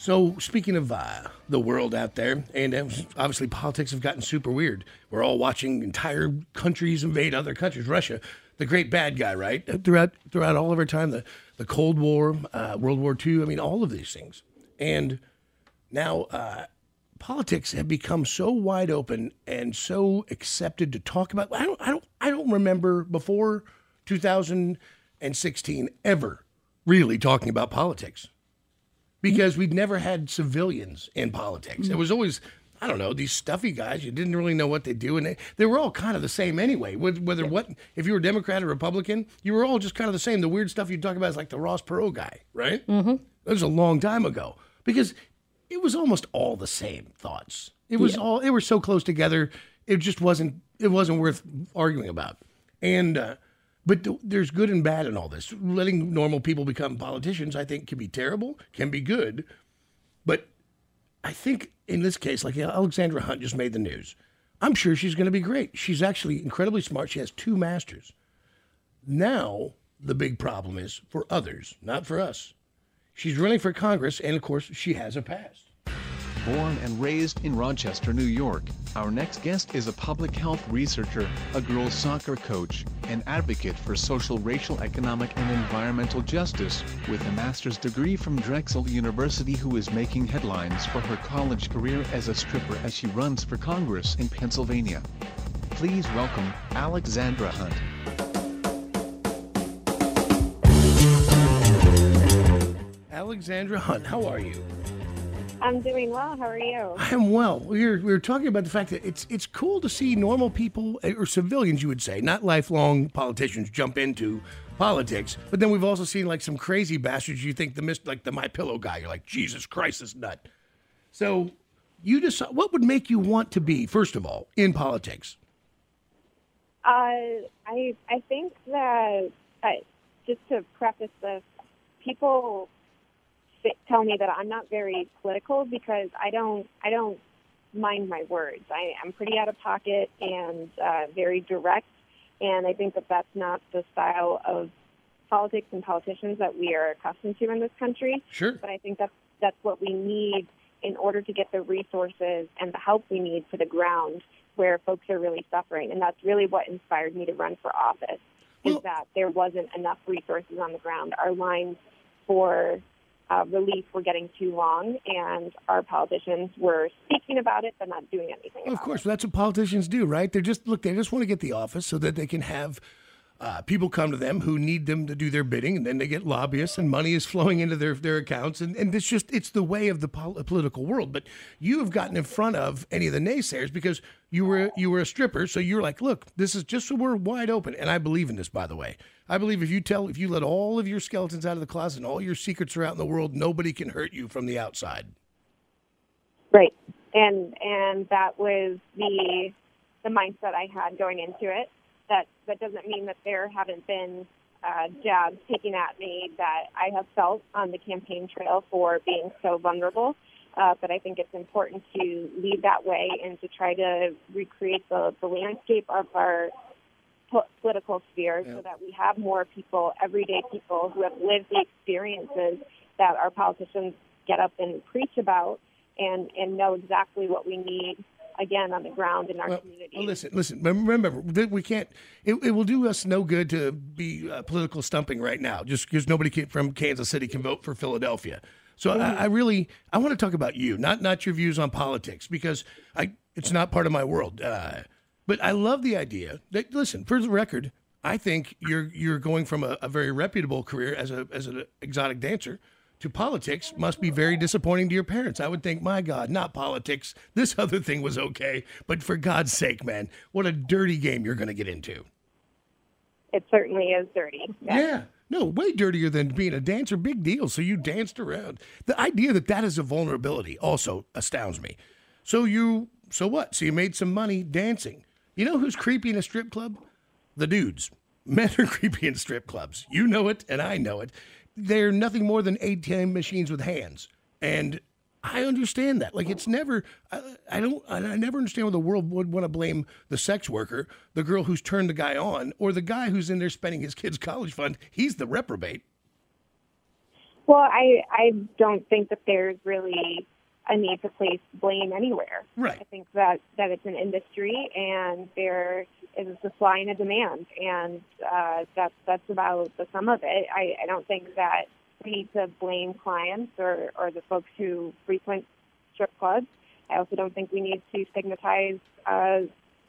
So, speaking of uh, the world out there, and uh, obviously politics have gotten super weird. We're all watching entire countries invade other countries. Russia, the great bad guy, right? Throughout throughout all of our time, the, the Cold War, uh, World War II, I mean, all of these things. And now uh, politics have become so wide open and so accepted to talk about. I don't, I don't, I don't remember before 2016 ever really talking about politics because we'd never had civilians in politics. It was always. I don't know these stuffy guys. You didn't really know what they do, and they, they were all kind of the same anyway. Whether, what if you were Democrat or Republican, you were all just kind of the same. The weird stuff you talk about is like the Ross Perot guy, right? Mm-hmm. That was a long time ago because it was almost all the same thoughts. It was all they were so close together. It just wasn't it wasn't worth arguing about. And uh, but th- there's good and bad in all this. Letting normal people become politicians, I think, can be terrible, can be good. But I think in this case, like uh, Alexandra Hunt just made the news, I'm sure she's going to be great. She's actually incredibly smart. She has two masters. Now the big problem is for others, not for us. She's running for Congress, and of course, she has a past. Born and raised in Rochester, New York, our next guest is a public health researcher, a girls soccer coach, an advocate for social, racial, economic, and environmental justice, with a master's degree from Drexel University who is making headlines for her college career as a stripper as she runs for Congress in Pennsylvania. Please welcome Alexandra Hunt. Alexandra Hunt, how are you? I'm doing well. How are you? I am well. We were, we were talking about the fact that it's it's cool to see normal people eh, or civilians, you would say, not lifelong politicians, jump into politics. But then we've also seen like some crazy bastards. You think the mist like the My Pillow guy. You're like Jesus Christ, this nut. So you decide what would make you want to be first of all in politics. Uh, I I think that uh, just to preface this, people tell me that I'm not very political because I don't I don't mind my words. I am pretty out of pocket and uh, very direct, and I think that that's not the style of politics and politicians that we are accustomed to in this country. Sure. But I think that's that's what we need in order to get the resources and the help we need to the ground where folks are really suffering, and that's really what inspired me to run for office. Well- is that there wasn't enough resources on the ground. Our lines for uh, relief were getting too long, and our politicians were speaking about it but not doing anything. Of about course, it. that's what politicians do, right? They're just look. They just want to get the office so that they can have uh, people come to them who need them to do their bidding, and then they get lobbyists, and money is flowing into their their accounts, and and it's just it's the way of the pol- political world. But you have gotten in front of any of the naysayers because you were you were a stripper, so you're like, look, this is just so we're wide open, and I believe in this. By the way, I believe if you tell if you let all of your skeletons out of the closet and all your secrets are out in the world, nobody can hurt you from the outside. Right. And and that was the the mindset I had going into it. That that doesn't mean that there haven't been uh, jabs taken at me that I have felt on the campaign trail for being so vulnerable. Uh, but I think it's important to lead that way and to try to recreate the, the landscape of our po- political sphere Yeah. so that we have more people, everyday people who have lived the experiences that our politicians get up and preach about and, and know exactly what we need again on the ground in our Well, community. well, listen, listen. Remember, we can't. It, it will do us no good to be uh, political stumping right now, just because nobody can, from Kansas City can vote for Philadelphia. So I, I really, I want to talk about you, not not your views on politics, because I it's not part of my world. Uh, but I love the idea that listen, for the record, I think you're you're going from a, a very reputable career as a as an exotic dancer to politics must be very disappointing to your parents. I would think, my God, not politics. This other thing was okay, but for God's sake, man, what a dirty game you're going to get into. it certainly is dirty. Yeah. No, way dirtier than being a dancer. Big deal. So you danced around. The idea that that is a vulnerability also astounds me. So you, so what? So you made some money dancing. You know who's creepy in a strip club? The dudes. Men are creepy in strip clubs. You know it, and I know it. They're nothing more than ATM machines with hands. And I understand that. Like it's never. I, I don't. I I never understand why the world would want to blame the sex worker, the girl who's turned the guy on, or the guy who's in there spending his kid's college fund. He's the reprobate. Well, I I don't think that there's really a need to place blame anywhere. Right. I think that that it's an industry and there is a supply and a demand, and uh, that's that's about the sum of it. I, I don't think that we need to blame clients or or the folks who frequent strip clubs. I also don't think we need to stigmatize uh,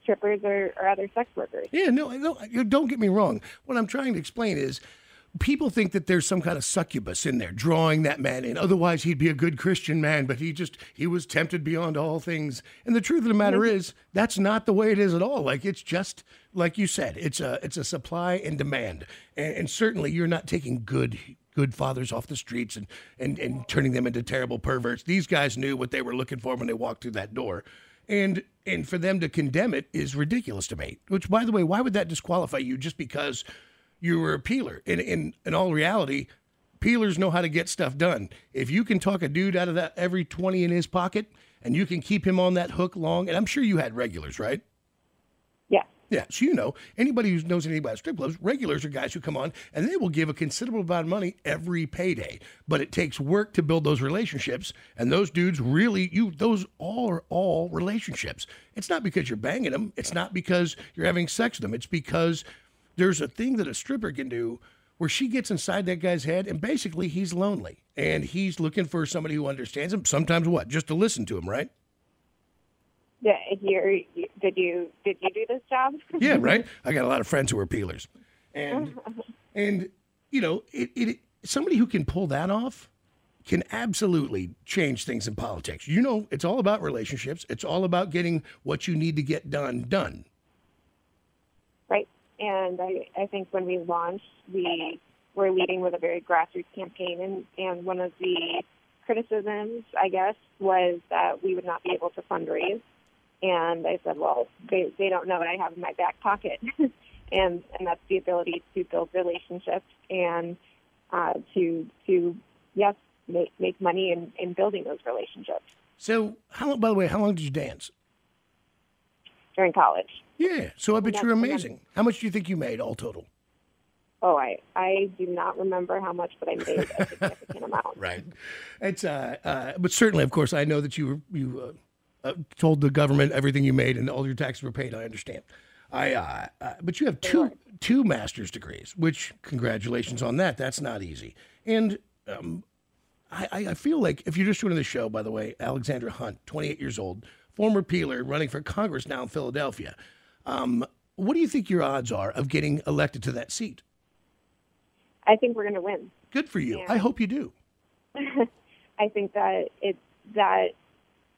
strippers or, or other sex workers. Yeah, no, no. Don't get me wrong. What I'm trying to explain is. People think that there's some kind of succubus in there drawing that man in. Otherwise, he'd be a good Christian man, but he just, he was tempted beyond all things. And the truth of the matter is, that's not the way it is at all. Like, it's just, like you said, it's a, it's a supply and demand. And, and certainly you're not taking good, good fathers off the streets and, and, and turning them into terrible perverts. These guys knew what they were looking for when they walked through that door. And and for them to condemn it is ridiculous to me. Which, by the way, why would that disqualify you just because you were a peeler? In in in all reality, peelers know how to get stuff done. If you can talk a dude out of that every twenty in his pocket, and you can keep him on that hook long, and I'm sure you had regulars, right? Yeah. Yeah, so you know, anybody who knows anything about strip clubs, regulars are guys who come on and they will give a considerable amount of money every payday. But it takes work to build those relationships, and those dudes really, you, those all are all relationships. It's not because you're banging them, it's not because you're having sex with them, it's because there's a thing that a stripper can do where she gets inside that guy's head and basically he's lonely and he's looking for somebody who understands him. Sometimes what? Just to listen to him, right? Yeah. Here, did you did you do this job? Yeah, right. I got a lot of friends who are peelers, and and you know, it, it somebody who can pull that off can absolutely change things in politics. You know, it's all about relationships. It's all about getting what you need to get done done. And I, I think when we launched, we were leading with a very grassroots campaign, and, and one of the criticisms, I guess, was that we would not be able to fundraise. And I said, well, they, they don't know what I have in my back pocket. and, and that's the ability to build relationships and uh, to, to, yes, make, make money in, in building those relationships So, how long? By the way, how long did you dance? during college. Yeah. So I bet That's- you're amazing. How much do you think you made all total? Oh, I, I do not remember how much, but I made a significant amount. Right. It's uh, uh but certainly, of course, I know that you were you uh, uh, told the government everything you made and all your taxes were paid. I understand. I uh, uh but you have two two master's degrees, which congratulations on that. That's not easy. And um, I, I I feel like if you're just doing the show, by the way, Alexandra Hunt, 28 years old, former peeler, running for Congress now in Philadelphia. Um, what do you think your odds are of getting elected to that seat? I think we're going to win. Good for you. Yeah. I hope you do. I think that it's that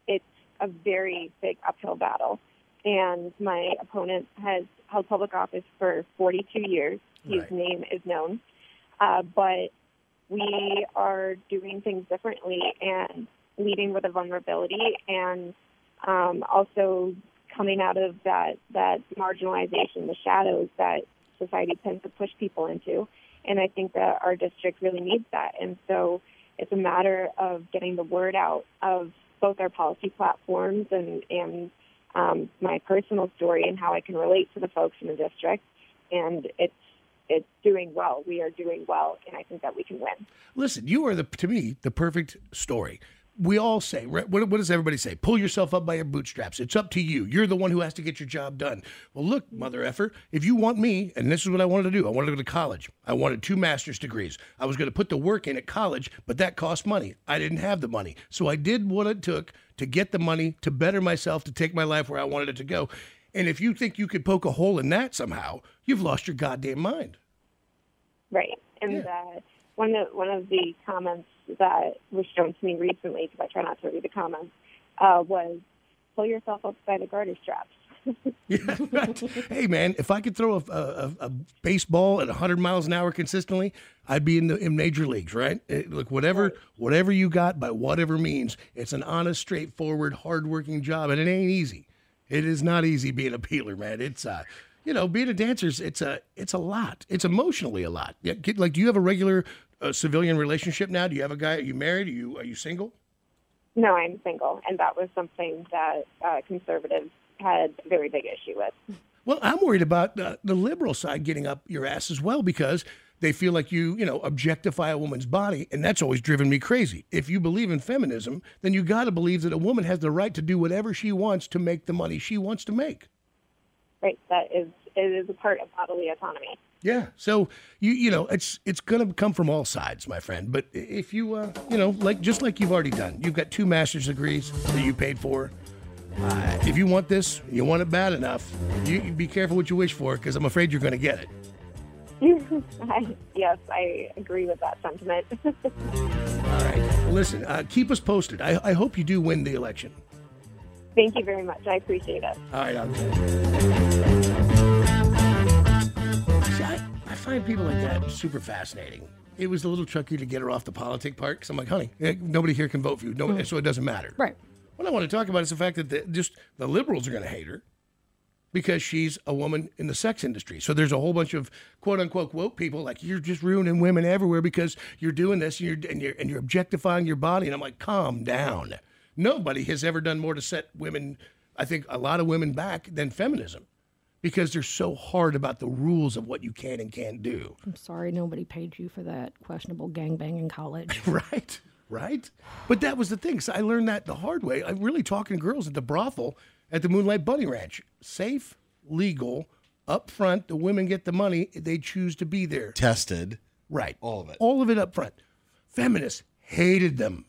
it's a very big uphill battle, and my opponent has held public office for 42 years. His Right. name is known, uh, but we are doing things differently and leading with a vulnerability, and um, also coming out of that that marginalization, the shadows that society tends to push people into. And I think that our district really needs that. And so it's a matter of getting the word out of both our policy platforms and and um, my personal story and how I can relate to the folks in the district. And it's it's doing well. We are doing well, and I think that we can win. Listen, you are the to me the perfect story. We all say, what, what does everybody say? Pull yourself up by your bootstraps. It's up to you. You're the one who has to get your job done. Well, look, mother effer, if you want me, and this is what I wanted to do, I wanted to go to college. I wanted two master's degrees. I was going to put the work in at college, but that cost money. I didn't have the money. So I did what it took to get the money, to better myself, to take my life where I wanted it to go. And if you think you could poke a hole in that somehow, you've lost your goddamn mind. Right. And uh, one of one of the comments that was shown to me recently, because I try not to read the comments, uh, was pull yourself up by the garter straps. yeah, right. Hey, man, if I could throw a, a, a, baseball at 100 miles an hour consistently, I'd be in the in major leagues, right? It, look, whatever right. whatever you got by whatever means, it's an honest, straightforward, hardworking job, and it ain't easy. It is not easy being a peeler, man. It's uh, you know, being a dancer it's a it's a lot. It's emotionally a lot. Yeah, like, do you have a regular uh, civilian relationship now? Do you have a guy? Are you married? Are you are you single? No, I'm single, and that was something that uh, conservatives had a very big issue with. Well, I'm worried about uh, the liberal side getting up your ass as well because they feel like you, you know, objectify a woman's body, and that's always driven me crazy. If you believe in feminism, then you got to believe that a woman has the right to do whatever she wants to make the money she wants to make right? That is it is a part of bodily autonomy. Yeah. So you you know it's it's going to come from all sides, my friend. But if you uh, you know like just like you've already done, you've got two master's degrees that you paid for. Uh, if you want this, you want it bad enough. You, you be careful what you wish for, because I'm afraid you're going to get it. I, yes, I agree with that sentiment. all right. Listen, uh, keep us posted. I, I hope you do win the election. Thank you very much. I appreciate it. All right. Find people like that super fascinating. It was a little tricky to get her off the politic part because I'm like, honey, eh, nobody here can vote for you, no, mm. so it doesn't matter. Right. What I want to talk about is the fact that the, just the liberals are going to hate her because she's a woman in the sex industry. So there's a whole bunch of quote unquote woke people like you're just ruining women everywhere because you're doing this and you're and you're, and you're objectifying your body. And I'm like, calm down. Nobody has ever done more to set women, I think, a lot of women back than feminism because they're so hard about the rules of what you can and can't do. I'm sorry nobody paid you for that questionable gangbang in college. right, right. But that was the thing. So I learned that the hard way. I'm really talking to girls at the brothel at the Moonlight Bunny Ranch. Safe, legal, up front. The women get the money. They choose to be there. Tested. Right. All of it. All of it up front. Feminists hated them.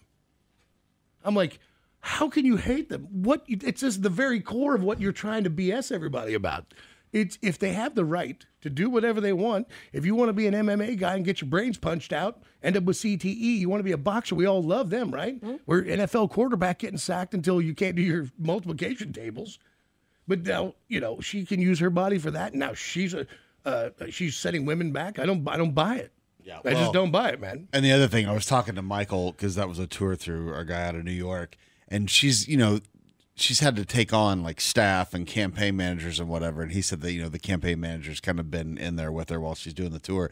I'm like, how can you hate them? What it's just the very core of what you're trying to BS everybody about. It's if they have the right to do whatever they want. If you want to be an MMA guy and get your brains punched out, end up with CTE. You want to be a boxer. We all love them, right? Mm-hmm. We're NFL quarterback getting sacked until you can't do your multiplication tables. But now you know she can use her body for that. Now she's a uh, she's setting women back. I don't I don't buy it. Yeah, well, I just don't buy it, man. And the other thing, I was talking to Michael because that was a tour through our guy out of New York and she's you know she's had to take on like staff and campaign managers and whatever. And he said that you know the campaign manager's kind of been in there with her while she's doing the tour,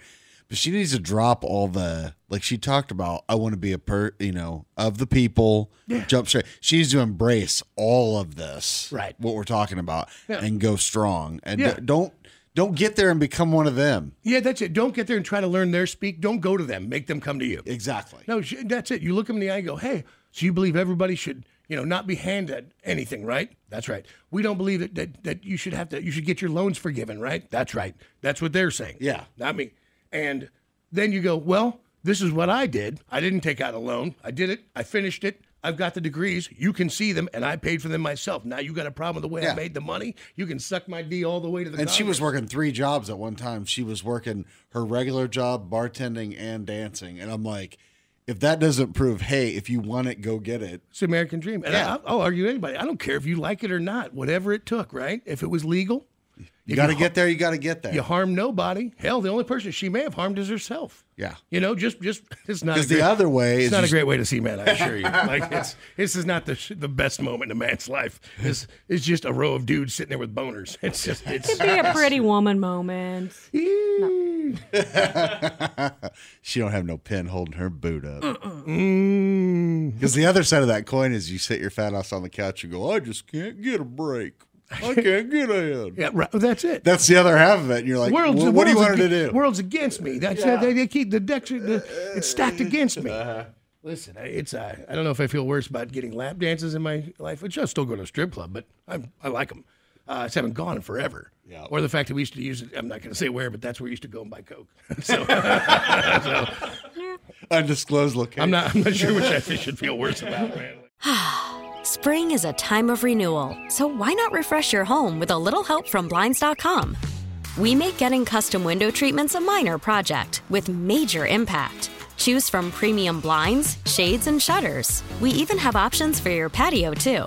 but she needs to drop all the like she talked about. I want to be a per you know of the people. Yeah. Jump straight. She needs to embrace all of this, right? What we're talking about, yeah. and go strong. And yeah. don't don't get there and become one of them. Yeah, that's it. Don't get there and try to learn their speak. Don't go to them. Make them come to you. Exactly. No, that's it. You look them in the eye and go, hey, so you believe everybody should, you know, not be handed anything, right? That's right. We don't believe that, that, that you should have to, you should get your loans forgiven, right? That's right. That's what they're saying. Yeah. Not me. And then you go, well, this is what I did. I didn't take out a loan. I did it. I finished it. I've got the degrees. You can see them, and I paid for them myself. Now you got a problem with the way yeah. I made the money. You can suck my D all the way to the. And Congress. she was working three jobs at one time. She was working her regular job, bartending, and dancing. And I'm like, if that doesn't prove, hey, if you want it, go get it. It's the American dream. And yeah. I, will argue anybody. I don't care if you like it or not. Whatever it took, right? If it was legal. You got to get there. You got to get there. You harm nobody. Hell, the only person she may have harmed is herself. Yeah. You know, just just it's not a Because the other way It's is not you- a great way to see men. I assure you. Like it's this is not the sh- the best moment in a man's life. It's it's just a row of dudes sitting there with boners. It's just it's It'd be a pretty woman moment. she don't have no pen holding her boot up. Mm. Because the other side of that coin is you sit your fat ass on the couch and go, I just can't get a break. I can't get ahead. Yeah, right, that's it. That's the other half of it. And you're like, world's, well, what do you world's want her to do? World's against me. That's uh, they, they keep the deck. The, it's stacked against me. Uh-huh. Listen, I- it's uh, I don't know if I feel worse about getting lap dances in my life, which I still go to a strip club, but I I like them. Uh, I just haven't gone in forever. Yeah. Or the fact that we used to use it. I'm not going to say where, but that's where we used to go and buy coke. so Undisclosed location. I'm not. I'm not sure which I should feel worse about, man. Spring is a time of renewal, so why not refresh your home with a little help from Blinds.com? We make getting custom window treatments a minor project with major impact. Choose from premium blinds, shades, and shutters. We even have options for your patio, too.